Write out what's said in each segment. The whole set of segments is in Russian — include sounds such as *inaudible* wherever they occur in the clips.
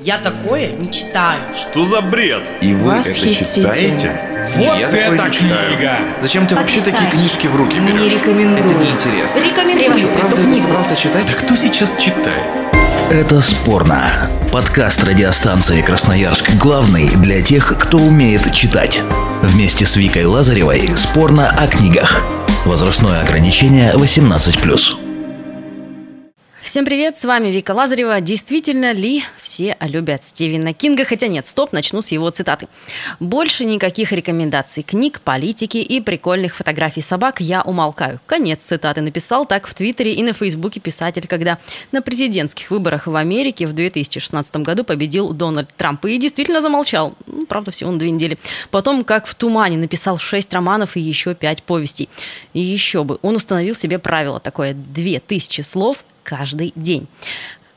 Я такое не читаю. Что за бред? И вы Восхитительно. это читаете? Вот Я такое это книга! Зачем ты вообще такие книжки в руки берешь? Не рекомендую. Это неинтересно. Рекомендую Ты что, правда это книгу. собрался читать? Да кто сейчас читает? Это спорно. Подкаст радиостанции Красноярск главный для тех, кто умеет читать. Вместе с Викой Лазаревой спорно о книгах. Возрастное ограничение 18+. Всем привет, с вами Вика Лазарева. Действительно ли все любят Стивена Кинга? Хотя нет, стоп, начну с его цитаты. Больше никаких рекомендаций книг, политики и прикольных фотографий собак я умолкаю. Конец цитаты написал так в Твиттере и на Фейсбуке писатель, когда на президентских выборах в Америке в 2016 году победил Дональд Трамп и действительно замолчал. Ну, правда, всего на две недели. Потом, как в тумане, написал шесть романов и еще пять повестей. И еще бы, он установил себе правило такое, две тысячи слов каждый день.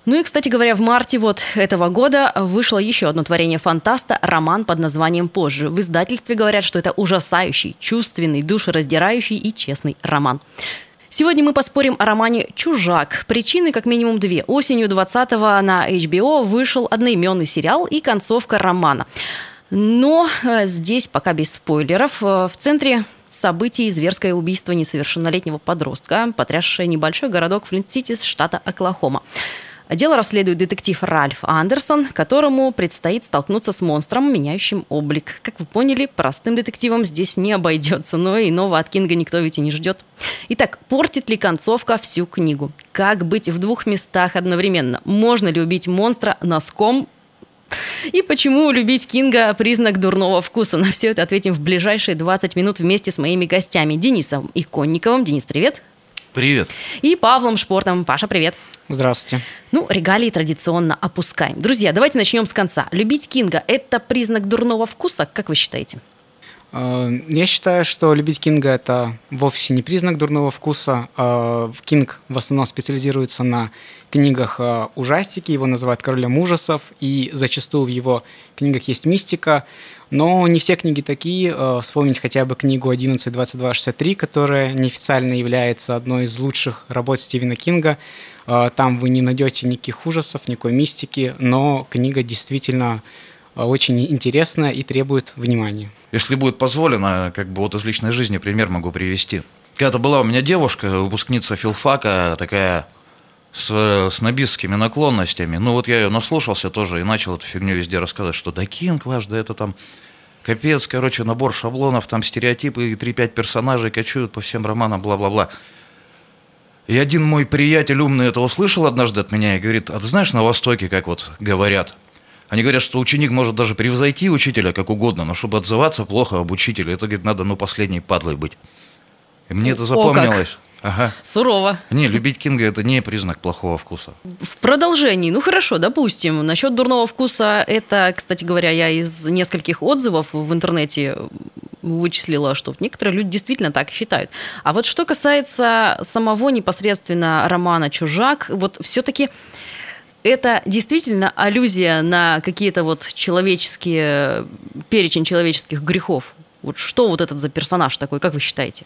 Ну и, кстати говоря, в марте вот этого года вышло еще одно творение фантаста, роман под названием «Позже». В издательстве говорят, что это ужасающий, чувственный, душераздирающий и честный роман. Сегодня мы поспорим о романе «Чужак». Причины как минимум две. Осенью 20-го на HBO вышел одноименный сериал и концовка романа. Но э, здесь пока без спойлеров. Э, В центре событий зверское убийство несовершеннолетнего подростка, потрясшее небольшой городок Флинт-Сити штата Оклахома. Дело расследует детектив Ральф Андерсон, которому предстоит столкнуться с монстром, меняющим облик. Как вы поняли, простым детективом здесь не обойдется, но иного от Кинга никто ведь и не ждет. Итак, портит ли концовка всю книгу? Как быть в двух местах одновременно? Можно ли убить монстра носком и почему любить Кинга – признак дурного вкуса? На все это ответим в ближайшие 20 минут вместе с моими гостями Денисом Иконниковым. Денис, привет. Привет. И Павлом Шпортом. Паша, привет. Здравствуйте. Ну, регалии традиционно опускаем. Друзья, давайте начнем с конца. Любить Кинга – это признак дурного вкуса, как вы считаете? Э, Я считаю, что любить Кинга это вовсе не признак дурного вкуса. Э, Кинг в основном специализируется на книгах э, ужастики, его называют королем ужасов, и зачастую в его книгах есть мистика. Но не все книги такие. Э, Вспомнить хотя бы книгу 11.22.63, которая неофициально является одной из лучших работ Стивена Кинга. Там вы не найдете никаких ужасов, никакой мистики, но книга действительно очень интересная и требует внимания. Если будет позволено, как бы вот из личной жизни пример могу привести. Когда-то была у меня девушка, выпускница филфака, такая с снобистскими наклонностями. Ну вот я ее наслушался тоже и начал эту фигню везде рассказывать, что да Кинг ваш, да это там капец, короче, набор шаблонов, там стереотипы, и 3-5 персонажей кочуют по всем романам, бла-бла-бла. И один мой приятель умный это услышал однажды от меня и говорит, а ты знаешь на Востоке, как вот говорят? Они говорят, что ученик может даже превзойти учителя как угодно, но чтобы отзываться плохо об учителе, это, говорит, надо, ну, последней падлой быть. И мне это О, как. запомнилось. Ага. Сурово. Не, любить Кинга это не признак плохого вкуса. В продолжении, ну хорошо, допустим, насчет дурного вкуса, это, кстати говоря, я из нескольких отзывов в интернете вычислила, что некоторые люди действительно так считают. А вот что касается самого непосредственно романа «Чужак», вот все-таки это действительно аллюзия на какие-то вот человеческие, перечень человеческих грехов. Вот что вот этот за персонаж такой, как вы считаете?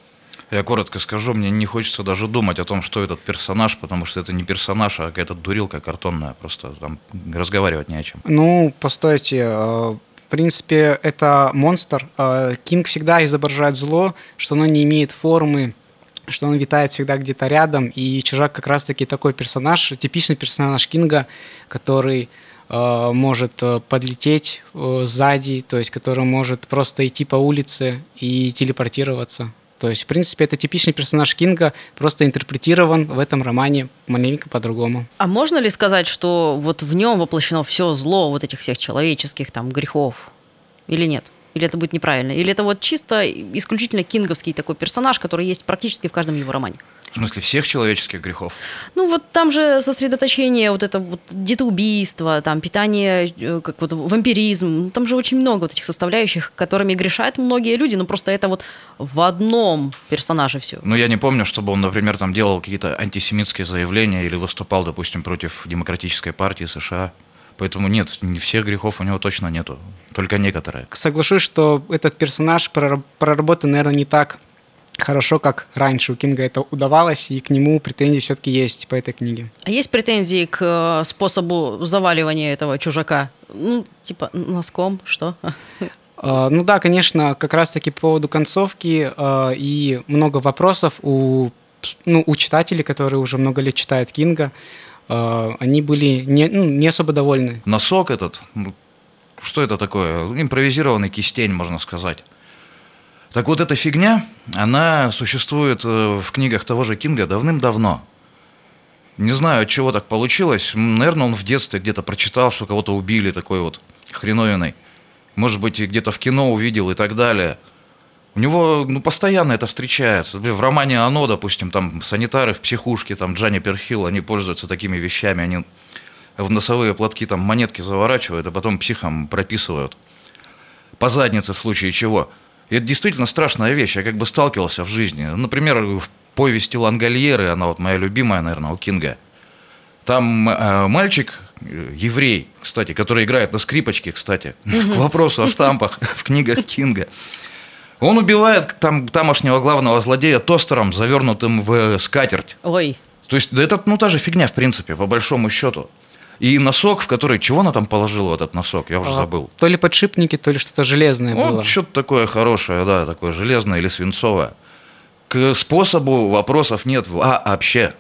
Я коротко скажу, мне не хочется даже думать о том, что этот персонаж, потому что это не персонаж, а какая-то дурилка картонная, просто там разговаривать не о чем. Ну, постойте, э, в принципе, это монстр. Э, Кинг всегда изображает зло, что оно не имеет формы, что он витает всегда где-то рядом, и Чужак как раз-таки такой персонаж, типичный персонаж Кинга, который э, может э, подлететь э, сзади, то есть который может просто идти по улице и телепортироваться. То есть, в принципе, это типичный персонаж Кинга, просто интерпретирован в этом романе маленько по-другому. А можно ли сказать, что вот в нем воплощено все зло вот этих всех человеческих там грехов? Или нет? Или это будет неправильно? Или это вот чисто исключительно кинговский такой персонаж, который есть практически в каждом его романе? В смысле, всех человеческих грехов? Ну вот там же сосредоточение, вот это вот где-то убийство, там питание, э, как вот вампиризм, Ну, там же очень много вот этих составляющих, которыми грешают многие люди, но просто это вот в одном персонаже все. Ну, я не помню, чтобы он, например, там делал какие-то антисемитские заявления или выступал, допустим, против Демократической партии США. Поэтому нет, не всех грехов у него точно нету, только некоторые. Соглашусь, что этот персонаж прораб- проработан, наверное, не так хорошо, как раньше у Кинга это удавалось, и к нему претензии все-таки есть по этой книге. А есть претензии к э, способу заваливания этого чужака? Ну, типа носком, что? А, ну да, конечно, как раз-таки по поводу концовки а, и много вопросов у, ну, у читателей, которые уже много лет читают Кинга, они были не, ну, не особо довольны. Носок этот, ну, что это такое? Импровизированный кистень, можно сказать. Так вот, эта фигня, она существует э, в книгах того же Кинга давным-давно. Не знаю, от чего так получилось. Наверное, он в детстве где-то прочитал, что кого-то убили такой вот хреновиной. Может быть, где-то в кино увидел и так далее. У него ну, постоянно это встречается. В романе «Оно», допустим, там санитары в психушке, там Джанни Перхилл, они пользуются такими вещами. Они в носовые платки там монетки заворачивают, а потом психом прописывают. По заднице в случае чего – и это действительно страшная вещь. Я как бы сталкивался в жизни. Например, в повести Лангольеры, она вот моя любимая, наверное, у Кинга. Там э, мальчик, э, еврей, кстати, который играет на скрипочке, кстати, *laughs* к вопросу о штампах *laughs* в книгах Кинга. Он убивает там тамошнего главного злодея тостером, завернутым в скатерть. Ой. То есть, да это, ну, та же фигня, в принципе, по большому счету. И носок, в который... Чего она там положила, этот носок? Я уже а, забыл. То ли подшипники, то ли что-то железное вот, было. что-то такое хорошее, да, такое железное или свинцовое. К способу вопросов нет вообще.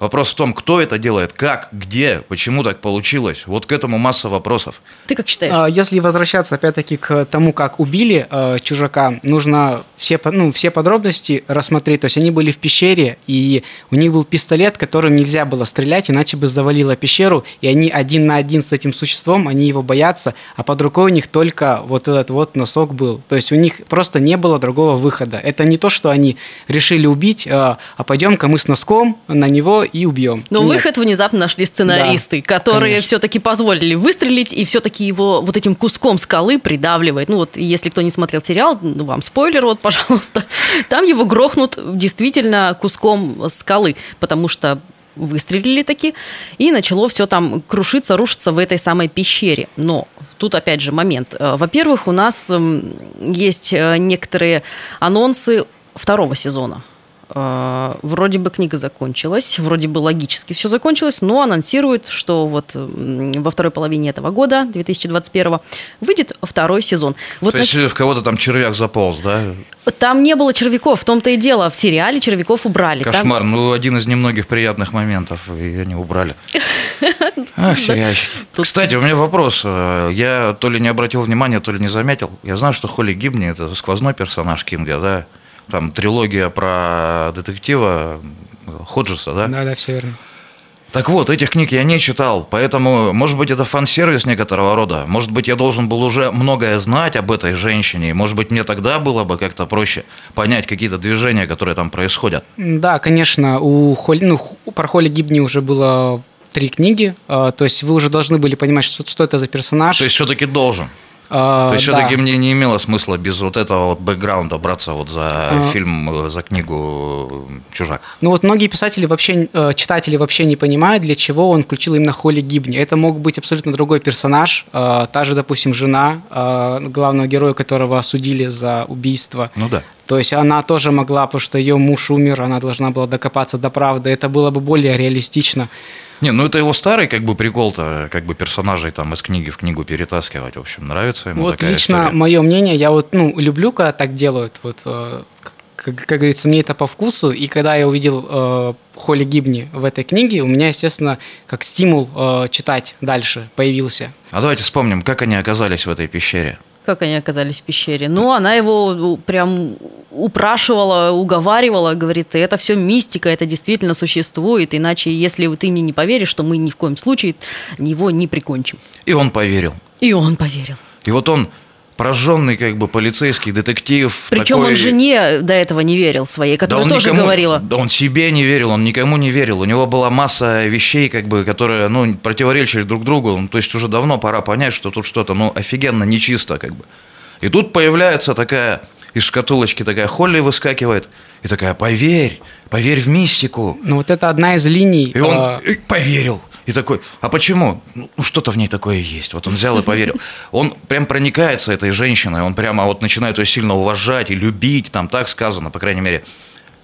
Вопрос в том, кто это делает, как, где, почему так получилось. Вот к этому масса вопросов. Ты как считаешь? А, если возвращаться опять-таки к тому, как убили э, чужака, нужно все, ну, все подробности рассмотреть. То есть они были в пещере, и у них был пистолет, которым нельзя было стрелять, иначе бы завалило пещеру, и они один на один с этим существом, они его боятся, а под рукой у них только вот этот вот носок был. То есть у них просто не было другого выхода. Это не то, что они решили убить, э, а пойдем-ка мы с носком на него и убьем. Но Нет. выход внезапно нашли сценаристы, да, которые все-таки позволили выстрелить и все-таки его вот этим куском скалы придавливает. Ну вот, если кто не смотрел сериал, ну вам спойлер, вот, пожалуйста, там его грохнут действительно куском скалы, потому что выстрелили таки, и начало все там крушиться, рушиться в этой самой пещере. Но тут опять же момент. Э, во-первых, у нас есть э, некоторые анонсы второго сезона а, вроде бы книга закончилась, вроде бы логически все закончилось, но анонсирует, что вот во второй половине этого года, 2021, выйдет второй сезон. Вот То есть на... в кого-то там червяк заполз, да? Там не было червяков, в том-то и дело. В сериале червяков убрали. Кошмар, там... ну один из немногих приятных моментов, и они убрали. *laughs* Ах, сериальщики. Кстати, у меня вопрос. Я то ли не обратил внимания, то ли не заметил. Я знаю, что Холли Гибни – это сквозной персонаж Кинга, да? Там трилогия про детектива Ходжеса, да? Да, да, все верно. Так вот, этих книг я не читал, поэтому, может быть, это фан-сервис некоторого рода. Может быть, я должен был уже многое знать об этой женщине. Может быть, мне тогда было бы как-то проще понять какие-то движения, которые там происходят. Да, конечно, у Холли, ну, про Холли Гибни уже было три книги, а, то есть вы уже должны были понимать, что, что это за персонаж. То есть все-таки должен. А, То есть да. все-таки мне не имело смысла без вот этого вот бэкграунда браться вот за а... фильм, за книгу «Чужак». Ну вот многие писатели вообще, э, читатели вообще не понимают, для чего он включил именно Холли Гибни. Это мог быть абсолютно другой персонаж, э, та же, допустим, жена э, главного героя, которого осудили за убийство. Ну да. То есть она тоже могла, потому что ее муж умер, она должна была докопаться до правды. Это было бы более реалистично. Не, ну это его старый как бы прикол-то, как бы персонажей там из книги в книгу перетаскивать. В общем, нравится ему Вот такая лично история. мое мнение, я вот ну люблю, когда так делают. Вот э, как, как говорится, мне это по вкусу. И когда я увидел э, Холли Гибни в этой книге, у меня, естественно, как стимул э, читать дальше появился. А давайте вспомним, как они оказались в этой пещере. Как они оказались в пещере? Ну, она его прям упрашивала, уговаривала, говорит, это все мистика, это действительно существует, иначе, если ты мне не поверишь, то мы ни в коем случае его не прикончим. И он поверил. И он поверил. И вот он прожженный как бы полицейский детектив. Причем такой... он жене до этого не верил своей, которая да тоже никому, говорила. Да он себе не верил, он никому не верил. У него была масса вещей, как бы, которые ну, противоречили друг другу. Ну, то есть уже давно пора понять, что тут что-то ну, офигенно нечисто. Как бы. И тут появляется такая из шкатулочки такая Холли выскакивает и такая, поверь, поверь в мистику. Ну вот это одна из линий. И он а... поверил. И такой, а почему? Ну, что-то в ней такое есть. Вот он взял и поверил. *laughs* Он прям проникается этой женщиной, он прямо вот начинает ее сильно уважать и любить, там так сказано, по крайней мере.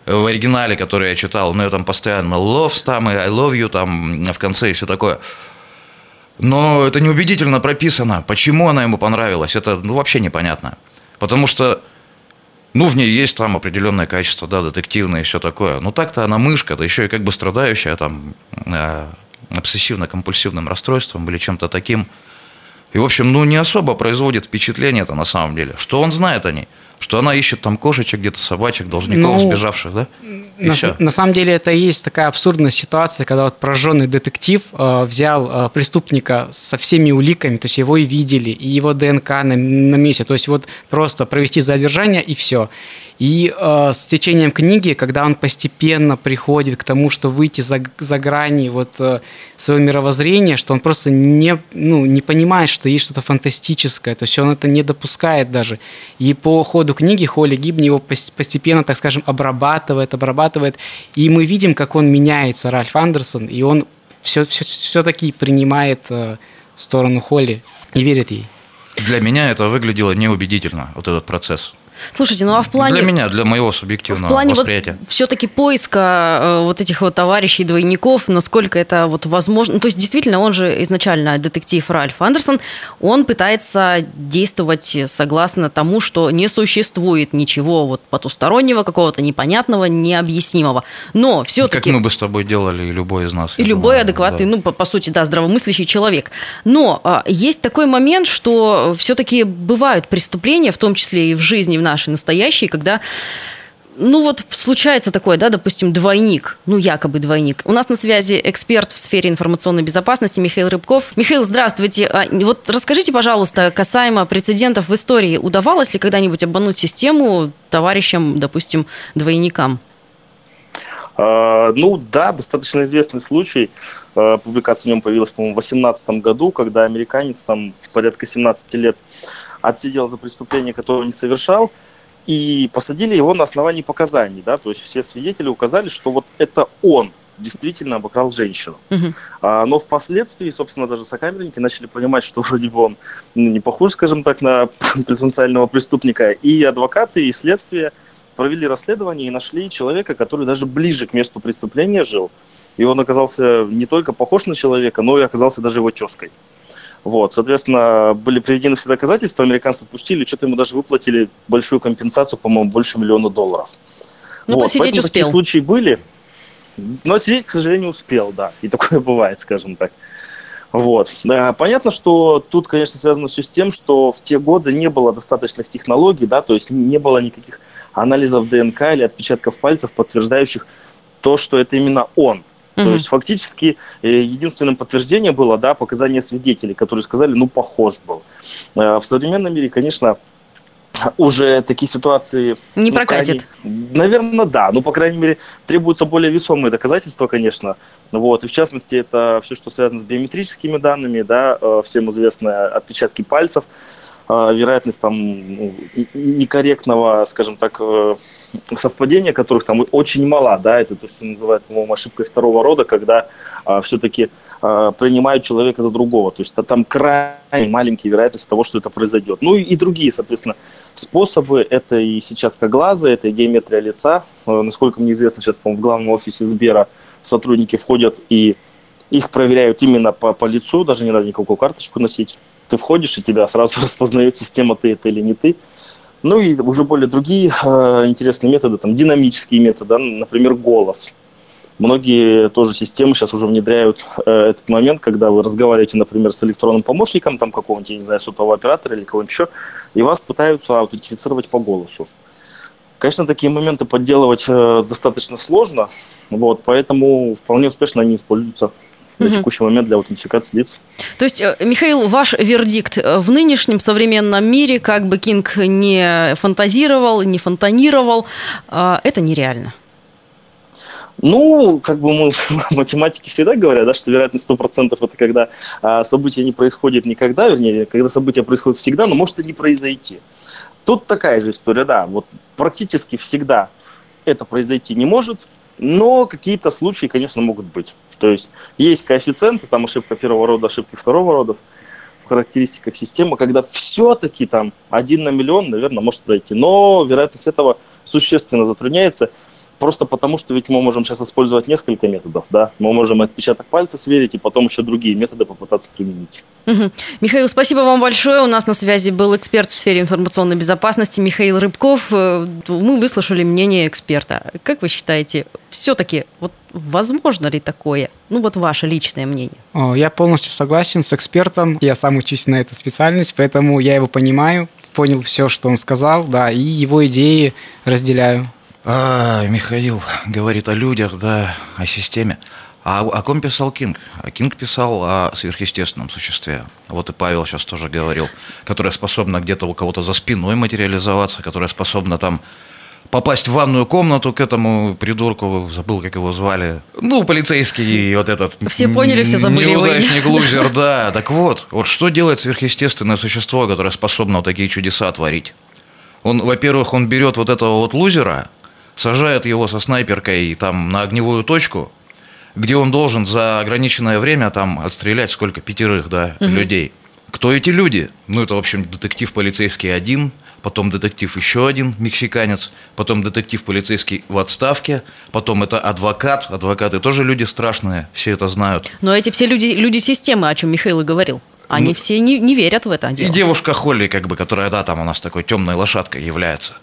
в оригинале, который я читал, ну, я там постоянно love там и I love you там в конце и все такое. Но это неубедительно прописано. Почему она ему понравилась, это ну, вообще непонятно. Потому что, ну, в ней есть там определенное качество, да, детективное и все такое. Но так-то она мышка, да еще и как бы страдающая там э, обсессивно-компульсивным расстройством или чем-то таким. И, в общем, ну, не особо производит впечатление это на самом деле. Что он знает о ней? Что она ищет там кошечек, где-то собачек, должников, Ну, сбежавших, да? И На, всё. на самом деле это и есть такая абсурдная ситуация, когда вот прожженный детектив э, взял э, преступника со всеми уликами, то есть его и видели, и его ДНК на, на месте, то есть вот просто провести задержание и все. И э, с течением книги, когда он постепенно приходит к тому, что выйти за, за грани вот э, своего мировоззрения, что он просто не, ну, не понимает, что есть что-то фантастическое, то есть он это не допускает даже. И по ходу книги Холли Гибни его пос- постепенно, так скажем, обрабатывает, обрабатывает, и мы видим, как он меняется, Ральф Андерсон, и он все, все, все-таки принимает э, сторону Холли и верит ей. Для меня это выглядело неубедительно, вот этот процесс. Слушайте, ну а в плане... Для меня, для моего В субъективного плане вот восприятия. все-таки поиска э, вот этих вот товарищей двойников, насколько это вот возможно. Ну, то есть действительно он же изначально детектив Ральф Андерсон, он пытается действовать согласно тому, что не существует ничего вот потустороннего, какого-то непонятного, необъяснимого. Но Как все-таки мы бы с тобой делали, и любой из нас. и любой думаю, адекватный, да. ну, по, по сути, да, здравомыслящий человек. Но а, есть такой момент, что все-таки бывают преступления, в том числе и в жизни, в нашей настоящей, когда ну вот случается такое, да, допустим, двойник, ну якобы двойник. У нас на связи эксперт в сфере информационной безопасности Михаил Рыбков. Михаил, здравствуйте. А, Вот расскажите, пожалуйста, касаемо прецедентов в истории, удавалось ли когда-нибудь обмануть систему товарищам, допустим, двойникам? А, Ну да, достаточно известный случай. А, Публикация в нем появилась, по-моему, в 2018 году, когда американец там порядка 17 лет отсидел за преступление, которое не совершал, и посадили его на основании показаний, да, то есть все свидетели указали, что вот это он действительно обокрал женщину. Мгм. А, но впоследствии, собственно, даже сокамерники начали понимать, что *laughs* вроде бы он ну, не похож, скажем так, на *laughs* потенциального преступника. И адвокаты, и следствие провели расследование и нашли человека, который даже ближе к месту преступления жил. И он оказался не только похож на человека, но и оказался даже его тезкой. Вот, соответственно, были приведены все доказательства, американцы отпустили, что-то ему даже выплатили большую компенсацию, по-моему, больше миллиона долларов. Ну, посидеть поэтому такие успел. случаи были. Но сидеть, к сожалению, успел, да. И *laughs* такое бывает, скажем так. Вот. Да, понятно, что тут, конечно, связано все с тем, что в те годы не было достаточных технологий, да, то есть не было никаких анализов ДНК или отпечатков пальцев, подтверждающих то, что это именно он. То Мгм. есть фактически э, единственным подтверждением было, да, показания свидетелей, которые сказали, ну, похож был. Э, В современном мире, конечно, уже такие ситуации... Не ну, прокатит. крайне- Наверное, да. Ну, по крайней мере, требуются более весомые доказательства, конечно. Вот. И в частности, это все, что связано с биометрическими данными, да, э, всем известно отпечатки пальцев, вероятность там ну, некорректного, скажем так, э, совпадения, которых там очень мала, да, это то, что называют, по-моему, ошибкой второго рода, когда все-таки принимают человека за другого, то есть та- там крайне маленькие вероятности того, что это произойдет. Ну и, и другие, соответственно, способы, это и сетчатка глаза, это и геометрия лица, Э, насколько мне известно, сейчас, по-моему, в главном офисе Сбера сотрудники входят и их проверяют именно по, по лицу, даже не надо никакую карточку носить. Ты входишь, и тебя сразу *laughs* распознает система, ты это или не ты. Ну и уже более другие э, интересные методы, там динамические методы, да, например, голос. Многие тоже системы сейчас уже внедряют э, этот момент, когда вы разговариваете, например, с электронным помощником, там какого-нибудь, я не знаю, сотового оператора или кого-нибудь еще, и вас пытаются аутентифицировать по голосу. Конечно, такие моменты подделывать э, достаточно сложно, вот, поэтому вполне успешно они используются на текущий момент для аутентификации лиц. То есть, э, Михаил, ваш вердикт э, в нынешнем современном мире, как бы Кинг не фантазировал, не фонтанировал, э, это нереально. Ну, как бы мы, *laughs* математики всегда говорят, да, что вероятность 100% это когда а, событие не происходит никогда, вернее, когда событие происходит всегда, но может и не произойти. Тут такая же история, да, вот практически всегда это произойти не может, но какие-то случаи, конечно, могут быть. То есть есть коэффициенты, там ошибка первого рода, ошибки второго рода в характеристиках системы, когда все-таки там один на миллион, наверное, может пройти. Но вероятность этого существенно затрудняется. Просто потому, что ведь мы можем сейчас использовать несколько методов, да, мы можем отпечаток пальца сверить и потом еще другие методы попытаться применить. Угу. Михаил, спасибо вам большое. У нас на связи был эксперт в сфере информационной безопасности Михаил Рыбков. Э, мы выслушали мнение эксперта. Как вы считаете, все-таки вот возможно ли такое? Ну вот ваше личное мнение. Я полностью согласен с экспертом. Я сам учусь на эту специальность, поэтому я его понимаю, понял все, что он сказал, да, и его идеи разделяю. А, Михаил говорит о людях, да, о системе. А о ком писал Кинг? А Кинг писал о сверхъестественном существе. Вот и Павел сейчас тоже говорил, которое способно где-то у кого-то за спиной материализоваться, которое способно там попасть в ванную комнату к этому придурку, забыл, как его звали. Ну, полицейский вот этот... Все поняли, все забыли Неудачник лузер, да. Так вот, вот что делает сверхъестественное существо, которое способно вот такие чудеса творить? Он, во-первых, он берет вот этого вот лузера, сажает его со снайперкой там на огневую точку, где он должен за ограниченное время там отстрелять сколько? Пятерых, да, угу. людей. Кто эти люди? Ну, это, в общем, детектив полицейский один, потом детектив еще один, мексиканец, потом детектив полицейский в отставке, потом это адвокат. Адвокаты тоже люди страшные, все это знают. Но эти все люди, люди системы, о чем Михаил и говорил. Они ну, все не, не верят в это дело. И девушка Холли, как бы, которая, да, там у нас такой темной лошадкой является.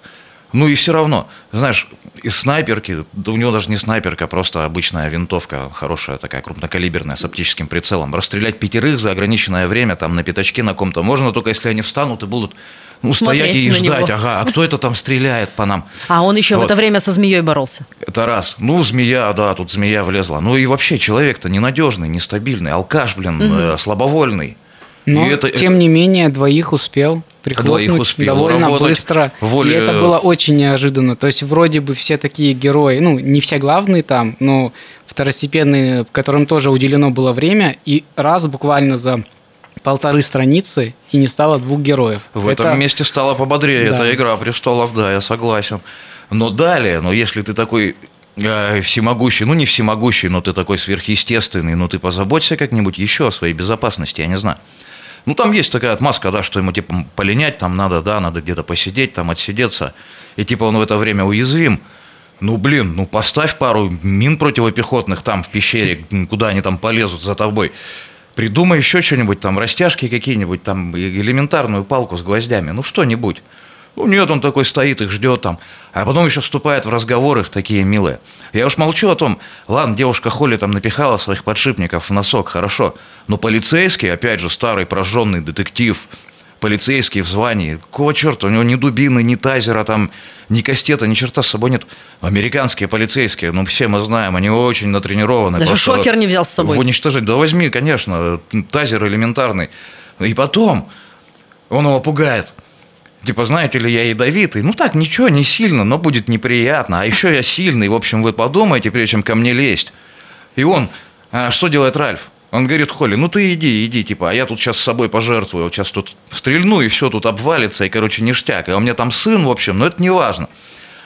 Ну и все равно, знаешь, из снайперки, да у него даже не снайперка, а просто обычная винтовка, хорошая такая, крупнокалиберная, с оптическим прицелом. Расстрелять пятерых за ограниченное время, там, на пятачке на ком-то можно, только если они встанут и будут ну, стоять и ждать, него. ага, а кто это там стреляет по нам? А он еще вот. в это время со змеей боролся. Это раз. Ну, змея, да, тут змея влезла. Ну и вообще человек-то ненадежный, нестабильный, алкаш, блин, угу. э, слабовольный. Но, это, тем это... не менее, двоих успел прихлопнуть довольно быстро. Воле... И это было очень неожиданно. То есть вроде бы все такие герои, ну, не все главные там, но второстепенные, которым тоже уделено было время, и раз буквально за полторы страницы и не стало двух героев. В это... этом месте стало пободрее. Да. Это игра престолов, да, я согласен. Но далее, но если ты такой э, всемогущий, ну не всемогущий, но ты такой сверхъестественный, ну ты позаботься как-нибудь еще о своей безопасности, я не знаю. Ну, там есть такая отмазка, да, что ему, типа, полинять там надо, да, надо где-то посидеть, там, отсидеться. И, типа, он в это время уязвим. Ну, блин, ну, поставь пару мин противопехотных там в пещере, куда они там полезут за тобой. Придумай еще что-нибудь, там, растяжки какие-нибудь, там, элементарную палку с гвоздями, ну, что-нибудь. Ну, нет, он такой стоит, их ждет там. А потом еще вступает в разговоры в такие милые. Я уж молчу о том, ладно, девушка Холли там напихала своих подшипников в носок, хорошо. Но полицейский, опять же, старый прожженный детектив, полицейский в звании, какого черта, у него ни дубины, ни тазера там, ни кастета, ни черта с собой нет. Американские полицейские, ну, все мы знаем, они очень натренированы. Даже шокер не взял с собой. Уничтожить, да возьми, конечно, тазер элементарный. И потом он его пугает. Типа, знаете ли, я ядовитый. Ну так, ничего, не сильно, но будет неприятно. А еще я сильный. В общем, вы подумайте, прежде чем ко мне лезть. И он, а что делает Ральф? Он говорит Холли, ну ты иди, иди, типа, а я тут сейчас с собой пожертвую, вот сейчас тут стрельну, и все тут обвалится, и, короче, ништяк. И у меня там сын, в общем, но это не важно.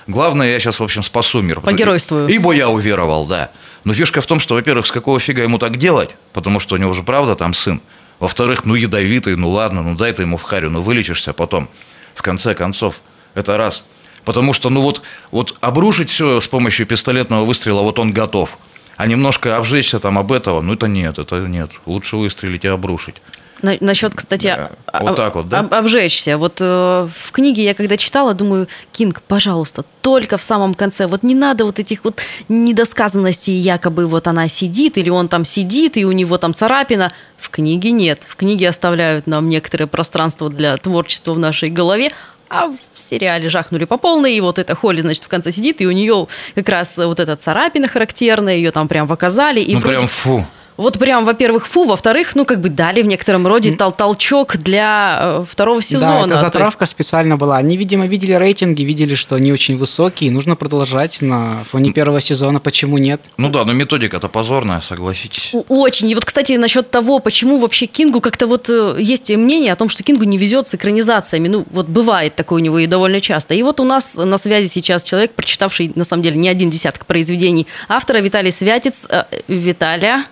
Главное, я сейчас, в общем, спасу мир. Погеройствую. Ибо я уверовал, да. Но фишка в том, что, во-первых, с какого фига ему так делать, потому что у него же правда там сын. Во-вторых, ну ядовитый, ну ладно, ну дай ты ему в харю, ну вылечишься потом в конце концов. Это раз. Потому что, ну вот, вот обрушить все с помощью пистолетного выстрела, вот он готов. А немножко обжечься там об этого, ну это нет, это нет. Лучше выстрелить и обрушить. На, насчет, кстати, да. вот так вот, да? об, обжечься. Вот э, в книге я когда читала, думаю, Кинг, пожалуйста, только в самом конце. Вот не надо вот этих вот недосказанностей, якобы вот она сидит или он там сидит и у него там царапина. В книге нет. В книге оставляют нам некоторое пространство для творчества в нашей голове. А в сериале жахнули по полной, и вот эта Холли, значит, в конце сидит, и у нее как раз вот эта царапина характерная, ее там прям показали. И ну, вроде... прям фу. Вот прям, во-первых, фу, во-вторых, ну, как бы дали в некотором роде тол толчок для э, второго сезона. Да, эта затравка есть... специально была. Они, видимо, видели рейтинги, видели, что они очень высокие, нужно продолжать на фоне первого сезона, почему нет? Ну да, но методика-то позорная, согласитесь. Очень. И вот, кстати, насчет того, почему вообще Кингу как-то вот э, есть мнение о том, что Кингу не везет с экранизациями. Ну, вот бывает такое у него и довольно часто. И вот у нас на связи сейчас человек, прочитавший, на самом деле, не один десяток произведений автора Виталий Святец. Э, Виталия,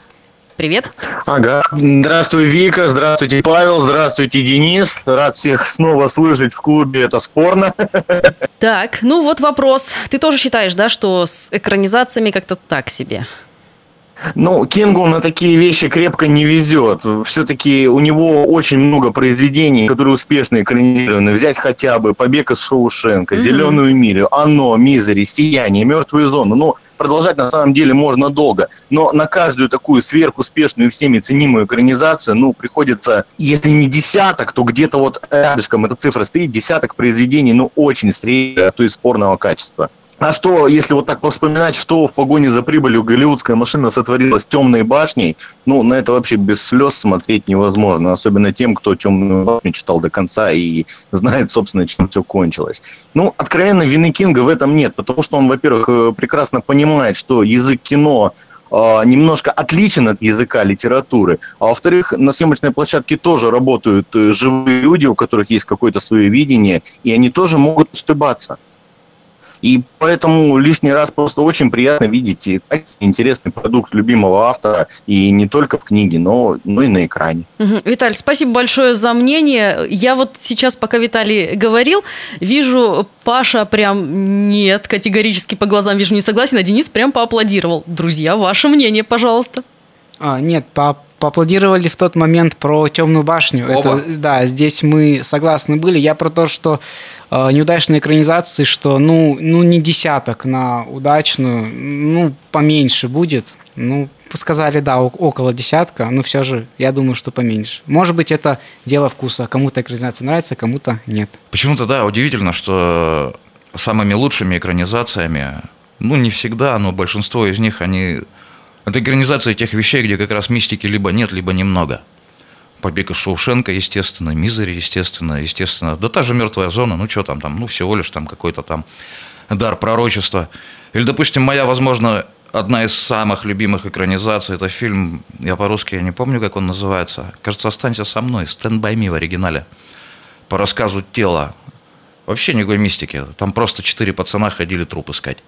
Привет. Ага. Здравствуй, Вика. Здравствуйте, Павел. Здравствуйте, Денис. Рад всех снова слышать в клубе. Это спорно. Так, ну вот вопрос. Ты тоже считаешь, да, что с экранизациями как-то так себе? Ну, Кингу на такие вещи крепко не везет. Все-таки у него очень много произведений, которые успешно экранизированы. Взять хотя бы «Побег из Шоушенка», «Зеленую милю», «Оно», «Мизери», «Сияние», «Мертвую зону». Ну, продолжать на самом деле можно долго. Но на каждую такую сверхуспешную и всеми ценимую экранизацию, ну, приходится, если не десяток, то где-то вот рядышком эта цифра стоит, десяток произведений, ну, очень среднего, а то и спорного качества. А что, если вот так вспоминать, что в погоне за прибылью голливудская машина сотворила с темной башней, ну, на это вообще без слез смотреть невозможно, особенно тем, кто темную башню читал до конца и знает, собственно, чем все кончилось. Ну, откровенно, вины Кинга в этом нет, потому что он, во-первых, э, прекрасно понимает, что язык кино э, немножко отличен от языка литературы. А во-вторых, на съемочной площадке тоже работают э, живые люди, у которых есть какое-то свое видение, и они тоже могут ошибаться. И поэтому лишний раз просто очень приятно видеть интересный продукт любимого автора, и не только в книге, но, но и на экране. Угу. Виталий, спасибо большое за мнение. Я вот сейчас, пока Виталий говорил, вижу, Паша прям нет, категорически по глазам вижу не согласен, а Денис прям поаплодировал. Друзья, ваше мнение, пожалуйста. А, нет, по поаплодировали в тот момент про темную башню. Оба. Это, да, здесь мы согласны были. Я про то, что э, неудачные экранизации, что ну, ну не десяток на удачную, ну поменьше будет. Ну, сказали, да, около десятка, но все же, я думаю, что поменьше. Может быть, это дело вкуса. Кому-то экранизация нравится, кому-то нет. Почему-то, да, удивительно, что самыми лучшими экранизациями, ну, не всегда, но большинство из них, они это экранизация тех вещей, где как раз мистики либо нет, либо немного. Побег из Шоушенка, естественно, Мизери, естественно, естественно. Да та же мертвая зона, ну что там, там, ну всего лишь там какой-то там дар пророчества. Или, допустим, моя, возможно, одна из самых любимых экранизаций, это фильм, я по-русски я не помню, как он называется. Кажется, «Останься со мной», «Stand by me» в оригинале. По рассказу тела. Вообще никакой мистики. Там просто четыре пацана ходили труп искать.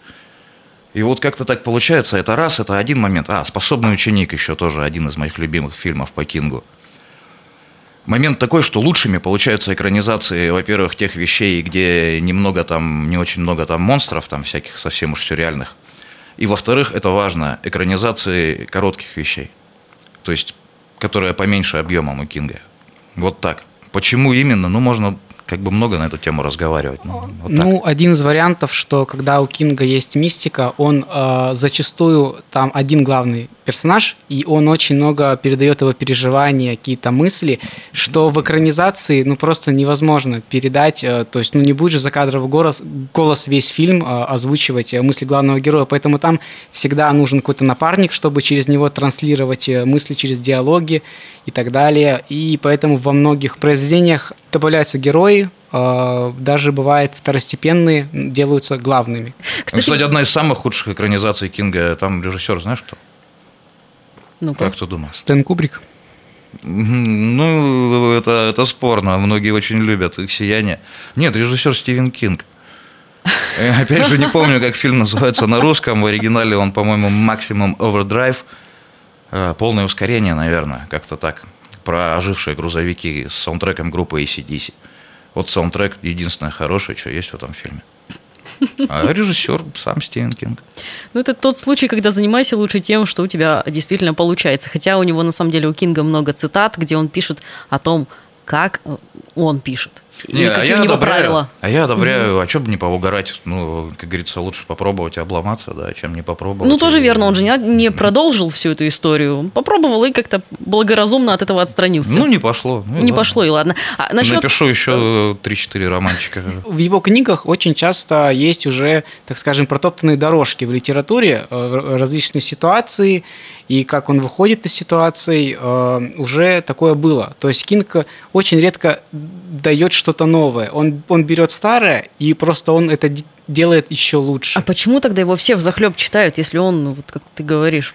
И вот как-то так получается, это раз, это один момент. А, «Способный ученик» еще тоже один из моих любимых фильмов по Кингу. Момент такой, что лучшими получаются экранизации, во-первых, тех вещей, где немного там, не очень много там монстров, там всяких совсем уж сюрреальных. И во-вторых, это важно, экранизации коротких вещей. То есть, которые поменьше объемом у Кинга. Вот так. Почему именно? Ну, можно как бы много на эту тему разговаривать. Ну, вот ну один из вариантов, что когда у Кинга есть мистика, он э, зачастую там один главный персонаж, и он очень много передает его переживания, какие-то мысли, что в экранизации ну просто невозможно передать, э, то есть ну не будет же закадровый голос, голос весь фильм э, озвучивать э, мысли главного героя, поэтому там всегда нужен какой-то напарник, чтобы через него транслировать мысли через диалоги и так далее, и поэтому во многих произведениях добавляются герои, даже бывает второстепенные делаются главными. Кстати, Кстати, одна из самых худших экранизаций Кинга, там режиссер, знаешь кто? Ну Как ты думаешь? Стэн Кубрик. Ну, это, это спорно. Многие очень любят их сияние. Нет, режиссер Стивен Кинг. Я, опять же, не помню, как фильм называется на русском. В оригинале он, по-моему, максимум Overdrive. Э, полное ускорение, наверное, как-то так. Про ожившие грузовики с саундтреком группы ACDC. Вот саундтрек единственное хорошее, что есть в этом фильме. А режиссер сам Стивен Кинг. Ну, это тот случай, когда занимайся лучше тем, что у тебя действительно получается. Хотя у него, на самом деле, у Кинга много цитат, где он пишет о том, как он пишет. Не, и какие а у него одобряю, правила. А я одобряю, угу. а что бы не поугарать? Ну, как говорится, лучше попробовать обломаться, да, чем не попробовать. Ну, тоже и... верно, он же не, не продолжил всю эту историю. Попробовал и как-то благоразумно от этого отстранился. Ну, не пошло. Ну, не ладно. пошло, и ладно. А насчет... Напишу еще 3-4 романчика. В его книгах очень часто есть уже, так скажем, протоптанные дорожки в литературе, э, различные ситуации, и как он выходит из ситуаций, э, уже такое было. То есть Кинг очень редко дает что-то новое. Он, он берет старое, и просто он это делает еще лучше. А почему тогда его все в захлеб читают, если он, ну, вот как ты говоришь,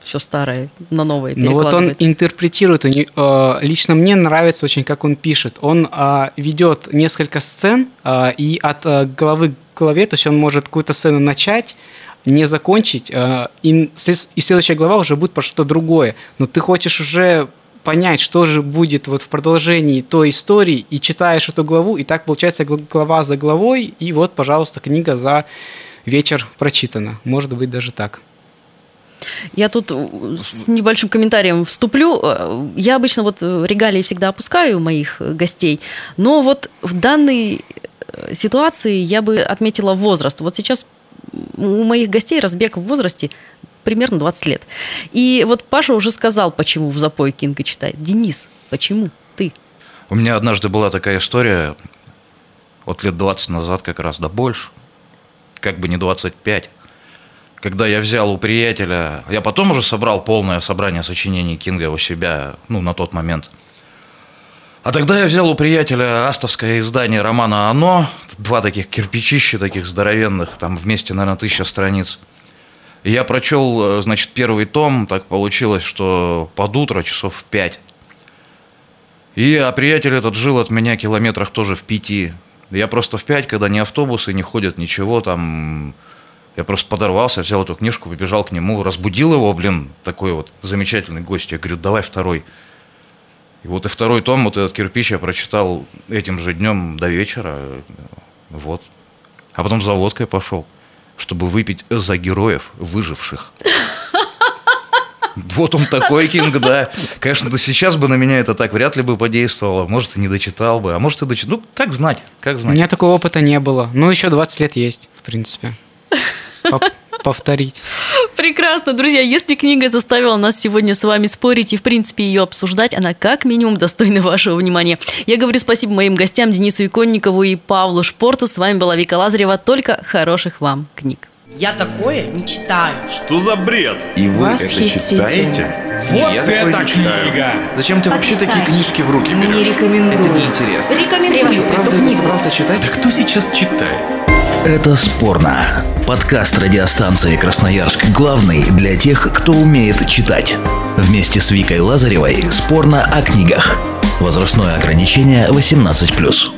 все старое на новое Ну вот он интерпретирует. Э, лично мне нравится очень, как он пишет. Он э, ведет несколько сцен, и от головы к голове, то есть он может какую-то сцену начать, не закончить, э, и следующая глава уже будет про что-то другое. Но ты хочешь уже понять, что же будет вот в продолжении той истории, и читаешь эту главу, и так получается гл- глава за главой, и вот, пожалуйста, книга за вечер прочитана. Может быть, даже так. Я тут э, с небольшим комментарием вступлю. Э, Я обычно вот э, регалии всегда опускаю моих гостей, но вот в данной ситуации я бы отметила возраст. Вот сейчас у моих гостей разбег в возрасте примерно 20 лет. И вот Паша уже сказал, почему в запой Кинга читает. Денис, почему ты? У меня однажды была такая история, от лет 20 назад как раз, да больше, как бы не 25, когда я взял у приятеля, я потом уже собрал полное собрание сочинений Кинга у себя, ну, на тот момент. А тогда я взял у приятеля астовское издание романа «Оно», два таких кирпичища таких здоровенных, там вместе, наверное, тысяча страниц. И я прочел, э, значит, первый том, так получилось, что под утро, часов в пять. И а приятель этот жил от меня километрах тоже в пяти. Я просто в пять, когда ни автобусы не ходят, ничего там. Я просто подорвался, взял эту книжку, побежал к нему, разбудил его, блин, такой вот замечательный гость. Я говорю, давай второй. И вот и второй том, вот этот кирпич я прочитал этим же днем до вечера. Вот. А потом за водкой пошел, чтобы выпить за героев, выживших. *laughs* Вот он такой Кинг, да. Конечно, да сейчас бы на меня это так вряд ли бы подействовало. Может, и не дочитал бы, а может, и дочитал. Ну, как знать, как У знать. меня такого опыта не было. Ну, еще 20 лет есть, в принципе. Повторить. Прекрасно, друзья. Если книга заставила нас сегодня с вами спорить и, в принципе, ее обсуждать, она как минимум достойна *laughs* вашего внимания. Я говорю спасибо моим гостям Денису Иконникову и Павлу Шпорту. С вами была Вика Лазарева. Только хороших вам книг. Я такое не читаю. Что за бред? И вы это Восхитительно. читаете? Вот Я это не читаю. книга! Зачем ты вообще такие Потрясающе. книжки в руки Не берешь? рекомендую. Это неинтересно. Рекомендую Ты правда эту это книгу. собрался читать? Да кто сейчас читает? Это спорно. Подкаст радиостанции Красноярск главный для тех, кто умеет читать. Вместе с Викой Лазаревой спорно о книгах. Возрастное ограничение 18+.